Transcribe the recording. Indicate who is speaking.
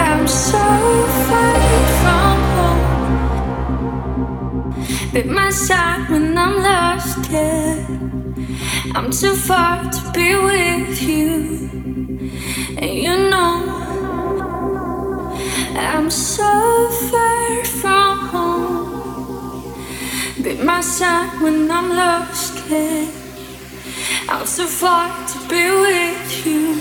Speaker 1: I'm so far from home. With my side, when I'm lost, I'm too far to be with you, and you know I'm so far from home. By my side when I'm lost, yeah. I'm too far to be with you.